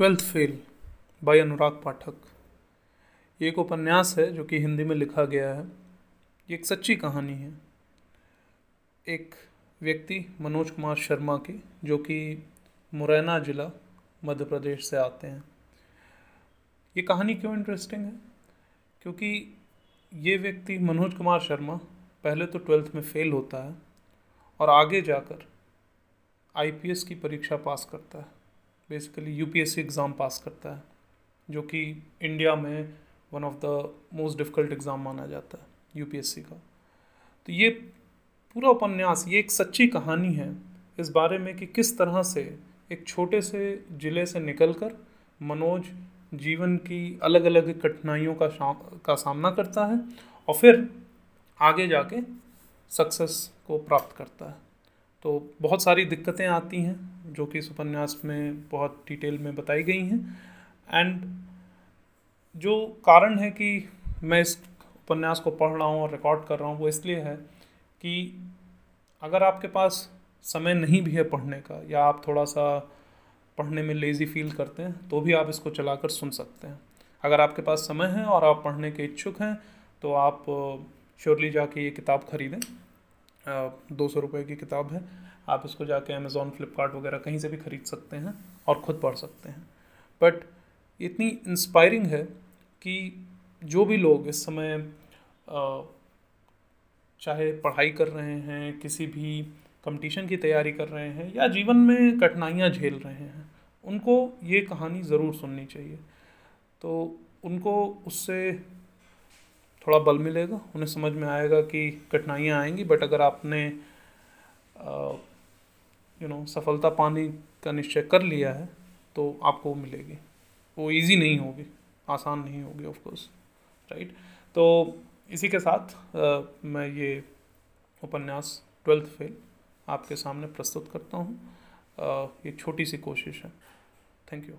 Twelfth fail by Anurag Pathak. ये एक उपन्यास है जो कि हिंदी में लिखा गया है। ये एक सच्ची कहानी है। एक व्यक्ति, मनोज कुमार शर्मा की, जो कि मुरैना ज़िला, मध्य प्रदेश से आते हैं। ये कहानी क्यों इंटरेस्टिंग है? क्योंकि ये व्यक्ति, मनोज कुमार शर्मा, पहले तो ट्वेल्थ में फ़ेल होता है और आगे जाकर आईपीएस की परीक्षा पास करता है। बेसिकली यूपीएससी एग्ज़ाम पास करता है, जो कि इंडिया में one of the most difficult exam माना जाता है यूपीएससी का। तो ये पूरा उपन्यास, ये एक सच्ची कहानी है, इस बारे में कि किस तरह से एक छोटे से ज़िले से निकलकर मनोज जीवन की अलग अलग कठिनाइयों का का सामना करता है और फिर आगे जाके सक्सेस को प्राप्त करता है। तो बहुत सारी दिक्कतें आती हैं, जो कि इस उपन्यास में बहुत डिटेल में बताई गई हैं। एंड जो कारण है कि मैं इस उपन्यास को पढ़ रहा हूँ और रिकॉर्ड कर रहा हूँ, वो इसलिए है कि अगर आपके पास समय नहीं भी है पढ़ने का, या आप थोड़ा सा पढ़ने में लेज़ी फील करते हैं तो भी आप इसको चलाकर सुन सकते हैं। अगर आपके पास समय है और आप पढ़ने के इच्छुक हैं तो आप श्योरली जाके ये किताब ख़रीदें। दो सौ रुपये की किताब है। आप इसको जाके अमेज़ोन फ्लिपकार्ट वगैरह कहीं से भी ख़रीद सकते हैं और ख़ुद पढ़ सकते हैं। बट इतनी इंस्पायरिंग है कि जो भी लोग इस समय चाहे पढ़ाई कर रहे हैं, किसी भी कंपटीशन की तैयारी कर रहे हैं या जीवन में कठिनाइयाँ झेल रहे हैं, उनको ये कहानी ज़रूर सुननी चाहिए। तो उनको उससे थोड़ा बल मिलेगा। उन्हें समझ में आएगा कि कठिनाइयाँ आएँगी बट अगर आपने यू नो सफलता पाने का निश्चय कर लिया है तो आपको मिलेगी। वो इजी नहीं होगी। आसान नहीं होगी ऑफ़ कोर्स राइट तो इसी के साथ आ, मैं ये उपन्यास ट्वेल्थ फेल आपके सामने प्रस्तुत करता हूँ। ये छोटी सी कोशिश है। Thank you